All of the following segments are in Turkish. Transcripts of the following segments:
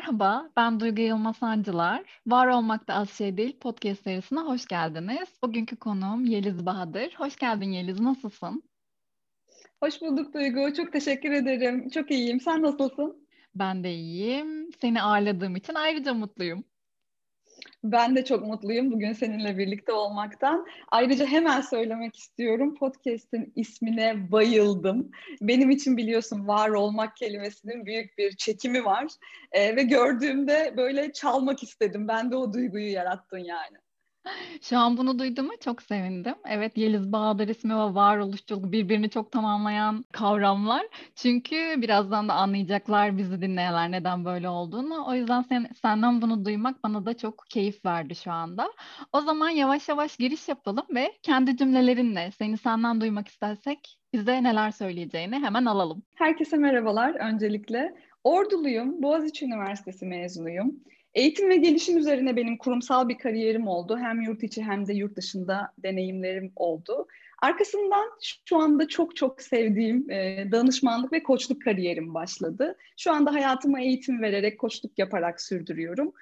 Merhaba, ben Duygu Yılmaz Sancılar. Var Olmakta Az Şey Değil podcast serisine hoş geldiniz. Bugünkü konuğum Yeliz Bahadır. Hoş geldin Yeliz, nasılsın? Hoş bulduk Duygu, çok teşekkür ederim. Çok iyiyim, sen nasılsın? Ben de iyiyim. Seni ağırladığım için ayrıca mutluyum. Ben de çok mutluyum bugün seninle birlikte olmaktan. Ayrıca hemen söylemek istiyorum. Podcast'in ismine bayıldım. Benim için biliyorsun var olmak kelimesinin büyük bir çekimi var. Ee, ve gördüğümde böyle çalmak istedim. Ben de o duyguyu yarattın yani. Şu an bunu duyduğuma çok sevindim. Evet Yeliz Bahadır ismi ve varoluşçuluk birbirini çok tamamlayan kavramlar. Çünkü birazdan da anlayacaklar bizi dinleyenler neden böyle olduğunu. O yüzden sen, senden bunu duymak bana da çok keyif verdi şu anda. O zaman yavaş yavaş giriş yapalım ve kendi cümlelerinle seni senden duymak istersek bize neler söyleyeceğini hemen alalım. Herkese merhabalar öncelikle. Orduluyum, Boğaziçi Üniversitesi mezunuyum. Eğitim ve gelişim üzerine benim kurumsal bir kariyerim oldu. Hem yurt içi hem de yurt dışında deneyimlerim oldu. Arkasından şu anda çok çok sevdiğim e, danışmanlık ve koçluk kariyerim başladı. Şu anda hayatıma eğitim vererek, koçluk yaparak sürdürüyorum.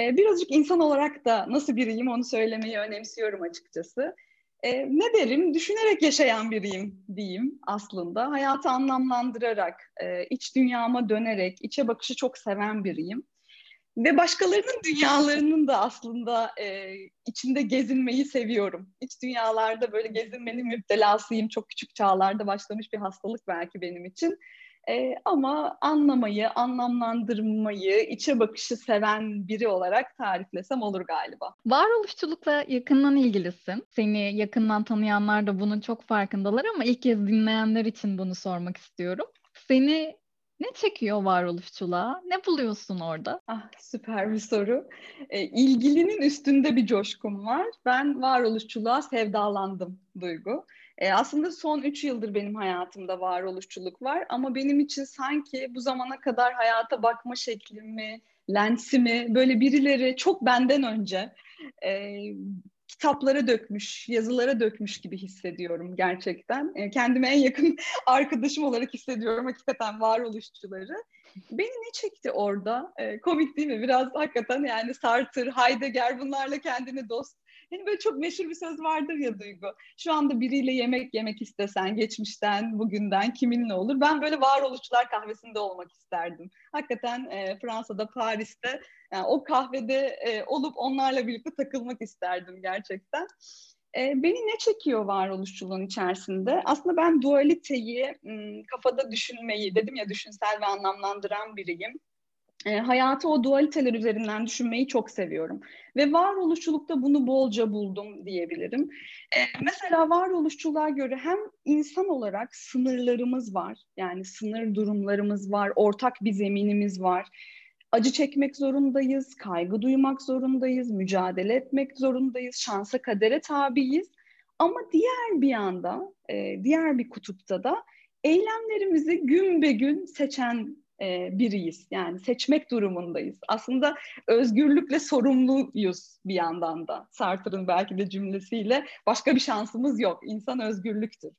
E, birazcık insan olarak da nasıl biriyim onu söylemeyi önemsiyorum açıkçası. E, ne derim? Düşünerek yaşayan biriyim diyeyim aslında. Hayatı anlamlandırarak, iç dünyama dönerek, içe bakışı çok seven biriyim ve başkalarının dünyalarının da aslında e, içinde gezinmeyi seviyorum. İç dünyalarda böyle gezinmenin müptelasıyım. Çok küçük çağlarda başlamış bir hastalık belki benim için. E, ama anlamayı, anlamlandırmayı, içe bakışı seven biri olarak tariflesem olur galiba. Varoluşçulukla yakından ilgilisin. Seni yakından tanıyanlar da bunun çok farkındalar ama ilk kez dinleyenler için bunu sormak istiyorum. Seni ne çekiyor varoluşçuluğa? Ne buluyorsun orada? Ah süper bir soru. E, ilgilinin üstünde bir coşkum var. Ben varoluşçuluğa sevdalandım Duygu. E, aslında son üç yıldır benim hayatımda varoluşçuluk var ama benim için sanki bu zamana kadar hayata bakma şeklimi, lensimi böyle birileri çok benden önce e, kitaplara dökmüş, yazılara dökmüş gibi hissediyorum gerçekten. E, kendime en yakın arkadaşım olarak hissediyorum hakikaten varoluşçuları. Beni ne çekti orada? E, komik değil mi? Biraz hakikaten yani Sartre, Heidegger bunlarla kendini dost Hani böyle çok meşhur bir söz vardır ya Duygu. Şu anda biriyle yemek yemek istesen geçmişten, bugünden kiminle olur? Ben böyle varoluşçular kahvesinde olmak isterdim. Hakikaten e, Fransa'da, Paris'te yani o kahvede e, olup onlarla birlikte takılmak isterdim gerçekten. E, beni ne çekiyor varoluşçuluğun içerisinde? Aslında ben dualiteyi, kafada düşünmeyi, dedim ya düşünsel ve anlamlandıran biriyim e, hayatı o dualiteler üzerinden düşünmeyi çok seviyorum. Ve varoluşçulukta bunu bolca buldum diyebilirim. E, mesela varoluşçuluğa göre hem insan olarak sınırlarımız var. Yani sınır durumlarımız var, ortak bir zeminimiz var. Acı çekmek zorundayız, kaygı duymak zorundayız, mücadele etmek zorundayız, şansa kadere tabiyiz. Ama diğer bir yanda, e, diğer bir kutupta da eylemlerimizi gün be gün seçen e, biriyiz. Yani seçmek durumundayız. Aslında özgürlükle sorumluyuz bir yandan da. Sartre'ın belki de cümlesiyle başka bir şansımız yok. İnsan özgürlüktür.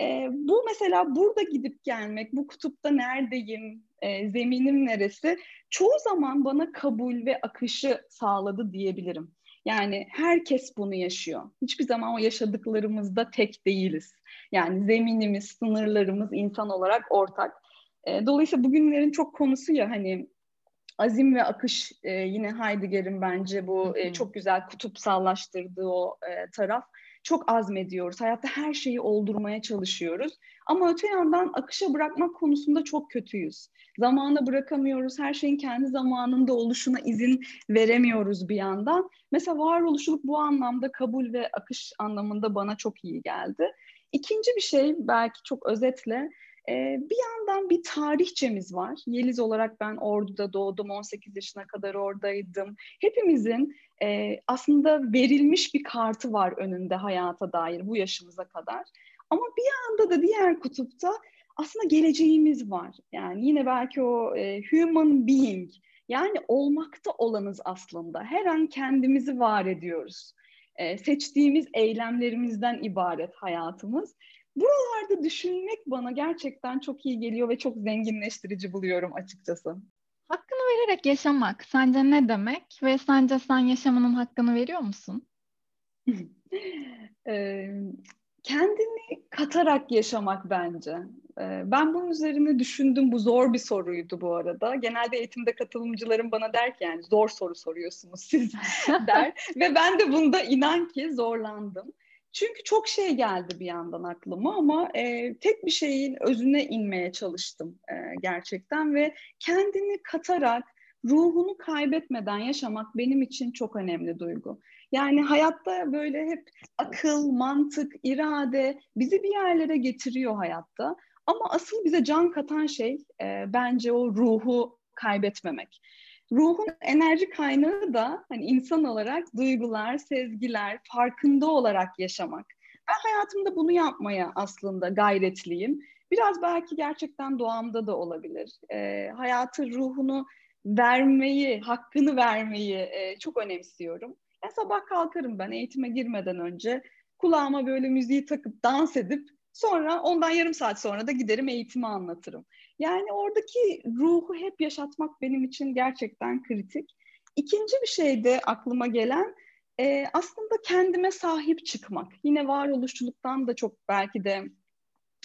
E, bu mesela burada gidip gelmek, bu kutupta neredeyim, e, zeminim neresi çoğu zaman bana kabul ve akışı sağladı diyebilirim. Yani herkes bunu yaşıyor. Hiçbir zaman o yaşadıklarımızda tek değiliz. Yani zeminimiz, sınırlarımız insan olarak ortak. E, dolayısıyla bugünlerin çok konusu ya hani azim ve akış e, yine Heidegger'in bence bu e, çok güzel kutupsallaştırdığı o e, taraf. Çok azmediyoruz. Hayatta her şeyi oldurmaya çalışıyoruz. Ama öte yandan akışa bırakmak konusunda çok kötüyüz. Zamana bırakamıyoruz. Her şeyin kendi zamanında oluşuna izin veremiyoruz bir yandan. Mesela varoluşluk bu anlamda kabul ve akış anlamında bana çok iyi geldi. İkinci bir şey belki çok özetle ee, bir yandan bir tarihçemiz var. Yeliz olarak ben Ordu'da doğdum, 18 yaşına kadar oradaydım. Hepimizin e, aslında verilmiş bir kartı var önünde hayata dair bu yaşımıza kadar. Ama bir yanda da diğer kutupta aslında geleceğimiz var. Yani yine belki o e, human being, yani olmakta olanız aslında. Her an kendimizi var ediyoruz. E, seçtiğimiz eylemlerimizden ibaret hayatımız. Buralarda düşünmek bana gerçekten çok iyi geliyor ve çok zenginleştirici buluyorum açıkçası. Hakkını vererek yaşamak sence ne demek ve sence sen yaşamanın hakkını veriyor musun? kendini katarak yaşamak bence. Ben bunun üzerine düşündüm. Bu zor bir soruydu bu arada. Genelde eğitimde katılımcılarım bana der ki yani zor soru soruyorsunuz siz der. Ve ben de bunda inan ki zorlandım. Çünkü çok şey geldi bir yandan aklıma ama e, tek bir şeyin özüne inmeye çalıştım e, gerçekten ve kendini katarak ruhunu kaybetmeden yaşamak benim için çok önemli duygu. Yani hayatta böyle hep akıl, mantık, irade bizi bir yerlere getiriyor hayatta. Ama asıl bize can katan şey e, bence o ruhu kaybetmemek. Ruhun enerji kaynağı da hani insan olarak duygular, sezgiler, farkında olarak yaşamak. Ben hayatımda bunu yapmaya aslında gayretliyim. Biraz belki gerçekten doğamda da olabilir. E, hayatı, ruhunu vermeyi, hakkını vermeyi e, çok önemsiyorum. Ya sabah kalkarım ben eğitime girmeden önce kulağıma böyle müziği takıp dans edip sonra ondan yarım saat sonra da giderim eğitimi anlatırım. Yani oradaki ruhu hep yaşatmak benim için gerçekten kritik. İkinci bir şey de aklıma gelen e, aslında kendime sahip çıkmak. Yine varoluşçuluktan da çok belki de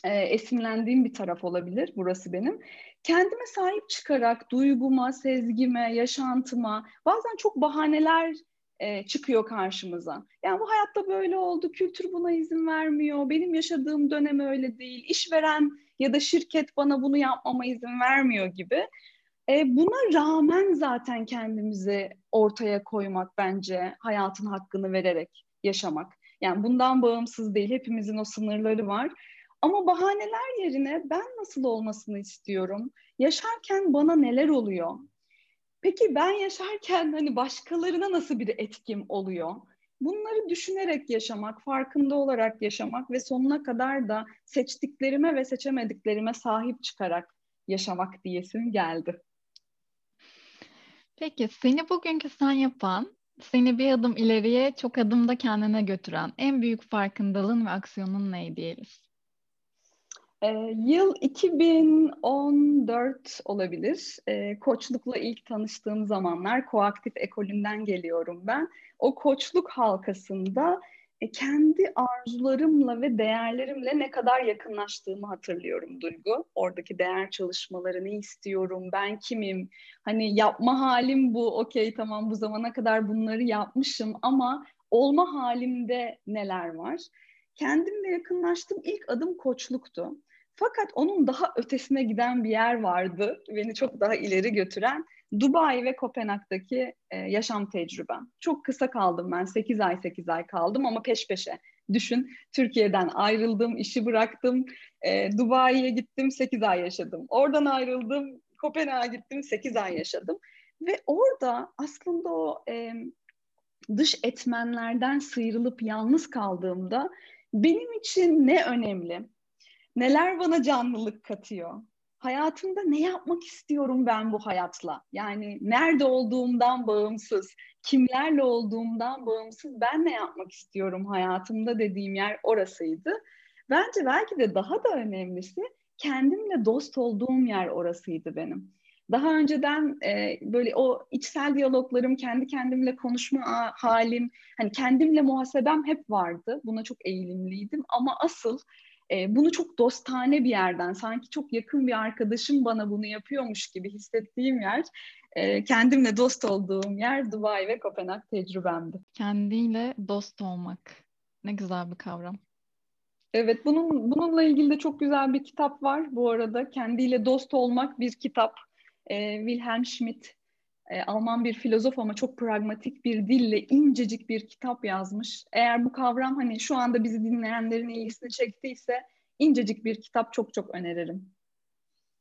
e, esinlendiğim bir taraf olabilir burası benim. Kendime sahip çıkarak duyguma, sezgime, yaşantıma bazen çok bahaneler e, çıkıyor karşımıza. Yani bu hayatta böyle oldu, kültür buna izin vermiyor, benim yaşadığım dönem öyle değil, işveren ya da şirket bana bunu yapmama izin vermiyor gibi. E, buna rağmen zaten kendimizi ortaya koymak bence hayatın hakkını vererek yaşamak. Yani bundan bağımsız değil, hepimizin o sınırları var. Ama bahaneler yerine ben nasıl olmasını istiyorum? Yaşarken bana neler oluyor? Peki ben yaşarken hani başkalarına nasıl bir etkim oluyor? Bunları düşünerek yaşamak, farkında olarak yaşamak ve sonuna kadar da seçtiklerime ve seçemediklerime sahip çıkarak yaşamak diyesim geldi. Peki seni bugünkü sen yapan, seni bir adım ileriye çok adımda kendine götüren en büyük farkındalığın ve aksiyonun ne diyelim? E, yıl 2014 olabilir. E, koçlukla ilk tanıştığım zamanlar koaktif ekolünden geliyorum ben. O koçluk halkasında e, kendi arzularımla ve değerlerimle ne kadar yakınlaştığımı hatırlıyorum Duygu. Oradaki değer çalışmaları ne istiyorum, ben kimim, hani yapma halim bu, okey tamam bu zamana kadar bunları yapmışım ama olma halimde neler var? Kendimle yakınlaştığım ilk adım koçluktu. Fakat onun daha ötesine giden bir yer vardı. Beni çok daha ileri götüren Dubai ve Kopenhag'daki e, yaşam tecrübem. Çok kısa kaldım ben. 8 ay 8 ay kaldım ama peş peşe. Düşün Türkiye'den ayrıldım, işi bıraktım. E, Dubai'ye gittim 8 ay yaşadım. Oradan ayrıldım, Kopenhag'a gittim 8 ay yaşadım. Ve orada aslında o e, dış etmenlerden sıyrılıp yalnız kaldığımda benim için ne önemli? Neler bana canlılık katıyor? Hayatımda ne yapmak istiyorum ben bu hayatla? Yani nerede olduğumdan bağımsız, kimlerle olduğumdan bağımsız ben ne yapmak istiyorum hayatımda dediğim yer orasıydı. Bence belki de daha da önemlisi kendimle dost olduğum yer orasıydı benim. Daha önceden e, böyle o içsel diyaloglarım, kendi kendimle konuşma halim, hani kendimle muhasebem hep vardı. Buna çok eğilimliydim ama asıl e, bunu çok dostane bir yerden, sanki çok yakın bir arkadaşım bana bunu yapıyormuş gibi hissettiğim yer, e, kendimle dost olduğum yer Dubai ve Kopenhag tecrübemdi. Kendiyle dost olmak. Ne güzel bir kavram. Evet, bunun bununla ilgili de çok güzel bir kitap var bu arada. Kendiyle dost olmak bir kitap. E, Wilhelm Schmidt e, Alman bir filozof ama çok pragmatik bir dille incecik bir kitap yazmış. Eğer bu kavram hani şu anda bizi dinleyenlerin ilgisini çektiyse incecik bir kitap çok çok öneririm.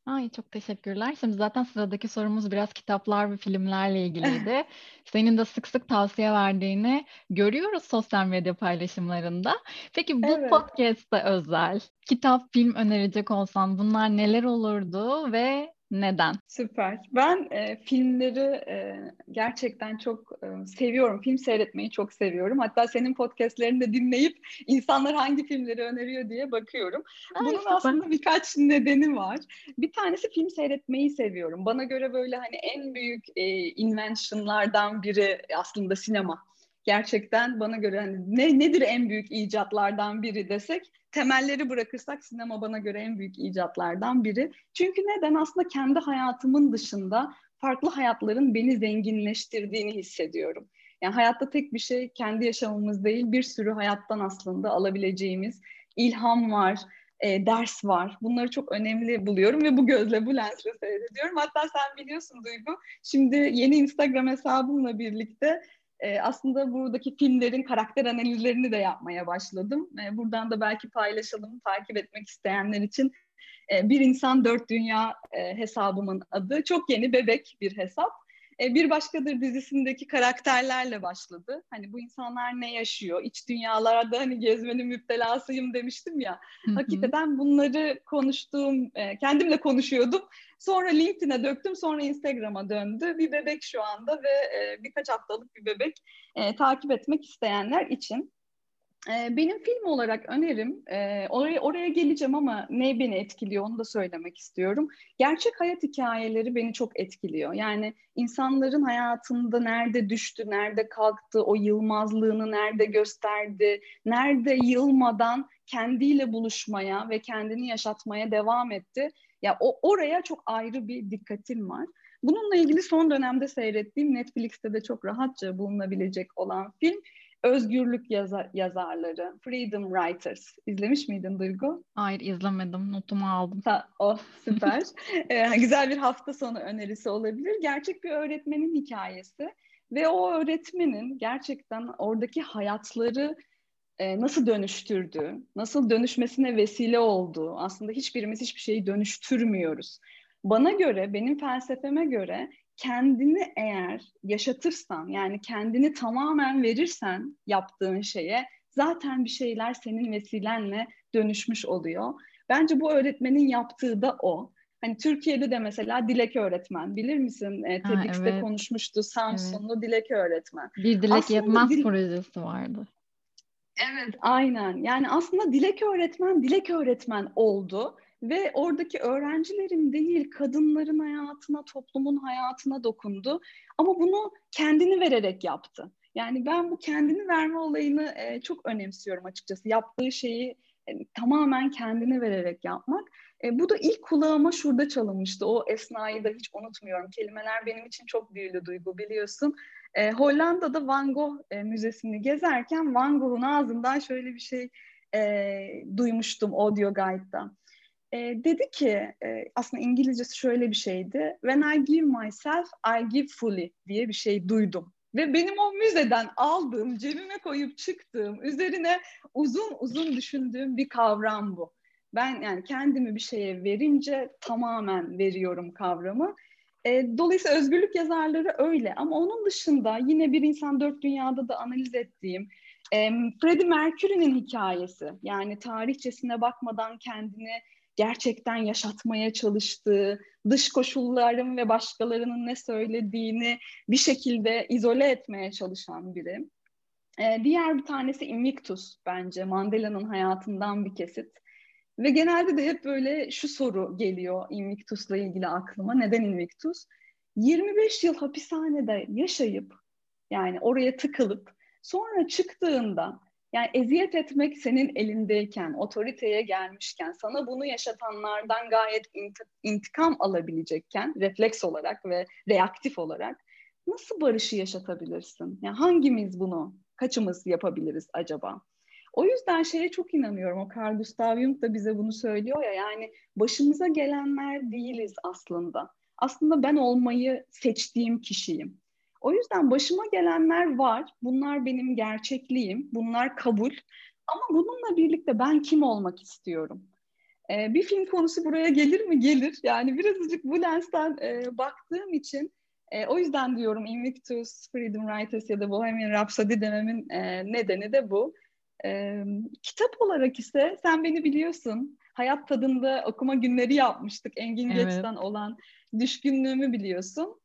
Ay çok teşekkürler. Şimdi zaten sıradaki sorumuz biraz kitaplar ve filmlerle ilgiliydi. Senin de sık sık tavsiye verdiğini görüyoruz sosyal medya paylaşımlarında. Peki bu evet. podcast'ta özel kitap, film önerecek olsan bunlar neler olurdu ve Neden? Süper. Ben e, filmleri e, gerçekten çok e, seviyorum. Film seyretmeyi çok seviyorum. Hatta senin podcastlerini de dinleyip insanlar hangi filmleri öneriyor diye bakıyorum. Ay, Bunun süper. aslında birkaç nedeni var. Bir tanesi film seyretmeyi seviyorum. Bana göre böyle hani en büyük e, inventionlardan biri aslında sinema gerçekten bana göre hani ne nedir en büyük icatlardan biri desek temelleri bırakırsak sinema bana göre en büyük icatlardan biri. Çünkü neden? Aslında kendi hayatımın dışında farklı hayatların beni zenginleştirdiğini hissediyorum. Yani hayatta tek bir şey kendi yaşamımız değil, bir sürü hayattan aslında alabileceğimiz ilham var, e, ders var. Bunları çok önemli buluyorum ve bu gözle, bu lensle seyrediyorum. Hatta sen biliyorsun Duygu, şimdi yeni Instagram hesabımla birlikte e, aslında buradaki filmlerin karakter analizlerini de yapmaya başladım. E, buradan da belki paylaşalım, takip etmek isteyenler için. E, bir insan Dört Dünya e, hesabımın adı. Çok yeni, bebek bir hesap. E, bir Başkadır dizisindeki karakterlerle başladı. Hani bu insanlar ne yaşıyor? İç dünyalarda hani gezmenin müptelasıyım demiştim ya. Hakikaten bunları konuştuğum, e, kendimle konuşuyordum. Sonra LinkedIn'e döktüm, sonra Instagram'a döndü. Bir bebek şu anda ve e, birkaç haftalık bir bebek e, takip etmek isteyenler için. E, benim film olarak önerim, e, oraya, oraya geleceğim ama ne beni etkiliyor onu da söylemek istiyorum. Gerçek hayat hikayeleri beni çok etkiliyor. Yani insanların hayatında nerede düştü, nerede kalktı, o yılmazlığını nerede gösterdi, nerede yılmadan kendiyle buluşmaya ve kendini yaşatmaya devam etti. Ya o oraya çok ayrı bir dikkatim var. Bununla ilgili son dönemde seyrettiğim Netflix'te de çok rahatça bulunabilecek olan film Özgürlük yazar, yazarları, Freedom Writers. İzlemiş miydin Duygu? Hayır izlemedim. Notumu aldım. Ha, oh süper. ee, güzel bir hafta sonu önerisi olabilir. Gerçek bir öğretmenin hikayesi ve o öğretmenin gerçekten oradaki hayatları e, nasıl dönüştürdüğü, nasıl dönüşmesine vesile olduğu. Aslında hiçbirimiz hiçbir şeyi dönüştürmüyoruz. Bana göre, benim felsefeme göre kendini eğer yaşatırsan yani kendini tamamen verirsen yaptığın şeye zaten bir şeyler senin vesilenle dönüşmüş oluyor. Bence bu öğretmenin yaptığı da o. Hani Türkiye'de de mesela Dilek öğretmen bilir misin? E, TEDx'te evet. konuşmuştu Samsunlu evet. Dilek öğretmen. Bir Dilek aslında Yetmez dil... projesi vardı. Evet aynen yani aslında Dilek öğretmen Dilek öğretmen oldu ve oradaki öğrencilerin değil kadınların hayatına, toplumun hayatına dokundu. Ama bunu kendini vererek yaptı. Yani ben bu kendini verme olayını e, çok önemsiyorum açıkçası. Yaptığı şeyi e, tamamen kendini vererek yapmak. E, bu da ilk kulağıma şurada çalınmıştı. O esnayı da hiç unutmuyorum. Kelimeler benim için çok büyülü duygu biliyorsun. E, Hollanda'da Van Gogh e, Müzesi'ni gezerken Van Gogh'un ağzından şöyle bir şey e, duymuştum audio guide'da. E, dedi ki e, aslında İngilizcesi şöyle bir şeydi. When I give myself, I give fully diye bir şey duydum. Ve benim o müzeden aldığım, cebime koyup çıktığım, üzerine uzun uzun düşündüğüm bir kavram bu. Ben yani kendimi bir şeye verince tamamen veriyorum kavramı. E, dolayısıyla özgürlük yazarları öyle. Ama onun dışında yine bir insan dört dünyada da analiz ettiğim e, Freddie Mercury'nin hikayesi. Yani tarihçesine bakmadan kendini gerçekten yaşatmaya çalıştığı, dış koşulların ve başkalarının ne söylediğini bir şekilde izole etmeye çalışan biri. Ee, diğer bir tanesi Invictus bence Mandela'nın hayatından bir kesit. Ve genelde de hep böyle şu soru geliyor Invictus'la ilgili aklıma. Neden Invictus? 25 yıl hapishanede yaşayıp yani oraya tıkılıp sonra çıktığında yani eziyet etmek senin elindeyken, otoriteye gelmişken, sana bunu yaşatanlardan gayet intikam alabilecekken, refleks olarak ve reaktif olarak nasıl barışı yaşatabilirsin? Yani hangimiz bunu, kaçımız yapabiliriz acaba? O yüzden şeye çok inanıyorum. O Carl Gustav Jung da bize bunu söylüyor ya yani başımıza gelenler değiliz aslında. Aslında ben olmayı seçtiğim kişiyim. O yüzden başıma gelenler var. Bunlar benim gerçekliğim. Bunlar kabul. Ama bununla birlikte ben kim olmak istiyorum? Ee, bir film konusu buraya gelir mi? Gelir. Yani birazcık bu lensten e, baktığım için e, o yüzden diyorum Invictus, Freedom Writers ya da Bohemian Rhapsody dememin e, nedeni de bu. E, kitap olarak ise sen beni biliyorsun. hayat tadında okuma günleri yapmıştık. Engin evet. Geç'ten olan düşkünlüğümü biliyorsun.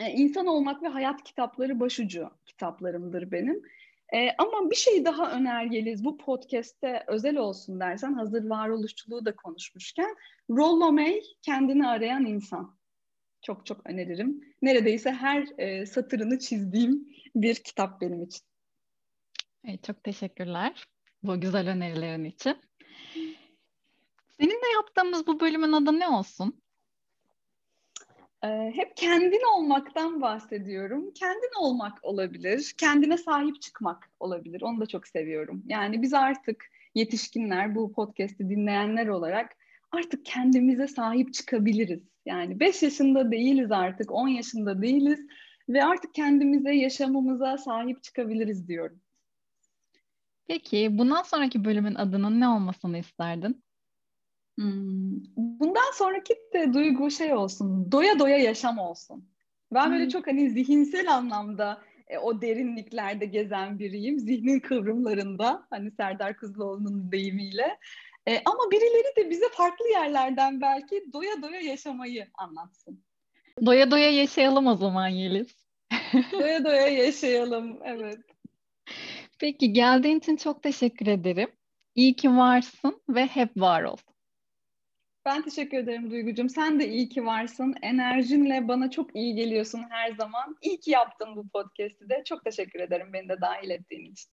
Ee, insan olmak ve hayat kitapları başucu kitaplarımdır benim. Ee, ama bir şey daha önergeliyiz. Bu podcast'te özel olsun dersen hazır varoluşçuluğu da konuşmuşken Rollo May kendini arayan insan. Çok çok öneririm. Neredeyse her e, satırını çizdiğim bir kitap benim için. Evet, çok teşekkürler bu güzel önerilerin için. Seninle yaptığımız bu bölümün adı ne olsun? Ee, hep kendin olmaktan bahsediyorum. Kendin olmak olabilir, kendine sahip çıkmak olabilir. Onu da çok seviyorum. Yani biz artık yetişkinler, bu podcast'i dinleyenler olarak artık kendimize sahip çıkabiliriz. Yani 5 yaşında değiliz artık, 10 yaşında değiliz ve artık kendimize, yaşamımıza sahip çıkabiliriz diyorum. Peki bundan sonraki bölümün adının ne olmasını isterdin? Hmm. Bundan sonraki de duygu şey olsun, doya doya yaşam olsun. Ben böyle hmm. çok hani zihinsel anlamda e, o derinliklerde gezen biriyim. Zihnin kıvrımlarında hani Serdar Kızıloğlu'nun deyimiyle. E, ama birileri de bize farklı yerlerden belki doya doya yaşamayı anlatsın. Doya doya yaşayalım o zaman Yeliz. doya doya yaşayalım, evet. Peki geldiğin için çok teşekkür ederim. İyi ki varsın ve hep var ol. Ben teşekkür ederim Duygucuğum. Sen de iyi ki varsın. Enerjinle bana çok iyi geliyorsun her zaman. İyi ki yaptın bu podcast'i de. Çok teşekkür ederim beni de dahil ettiğin için.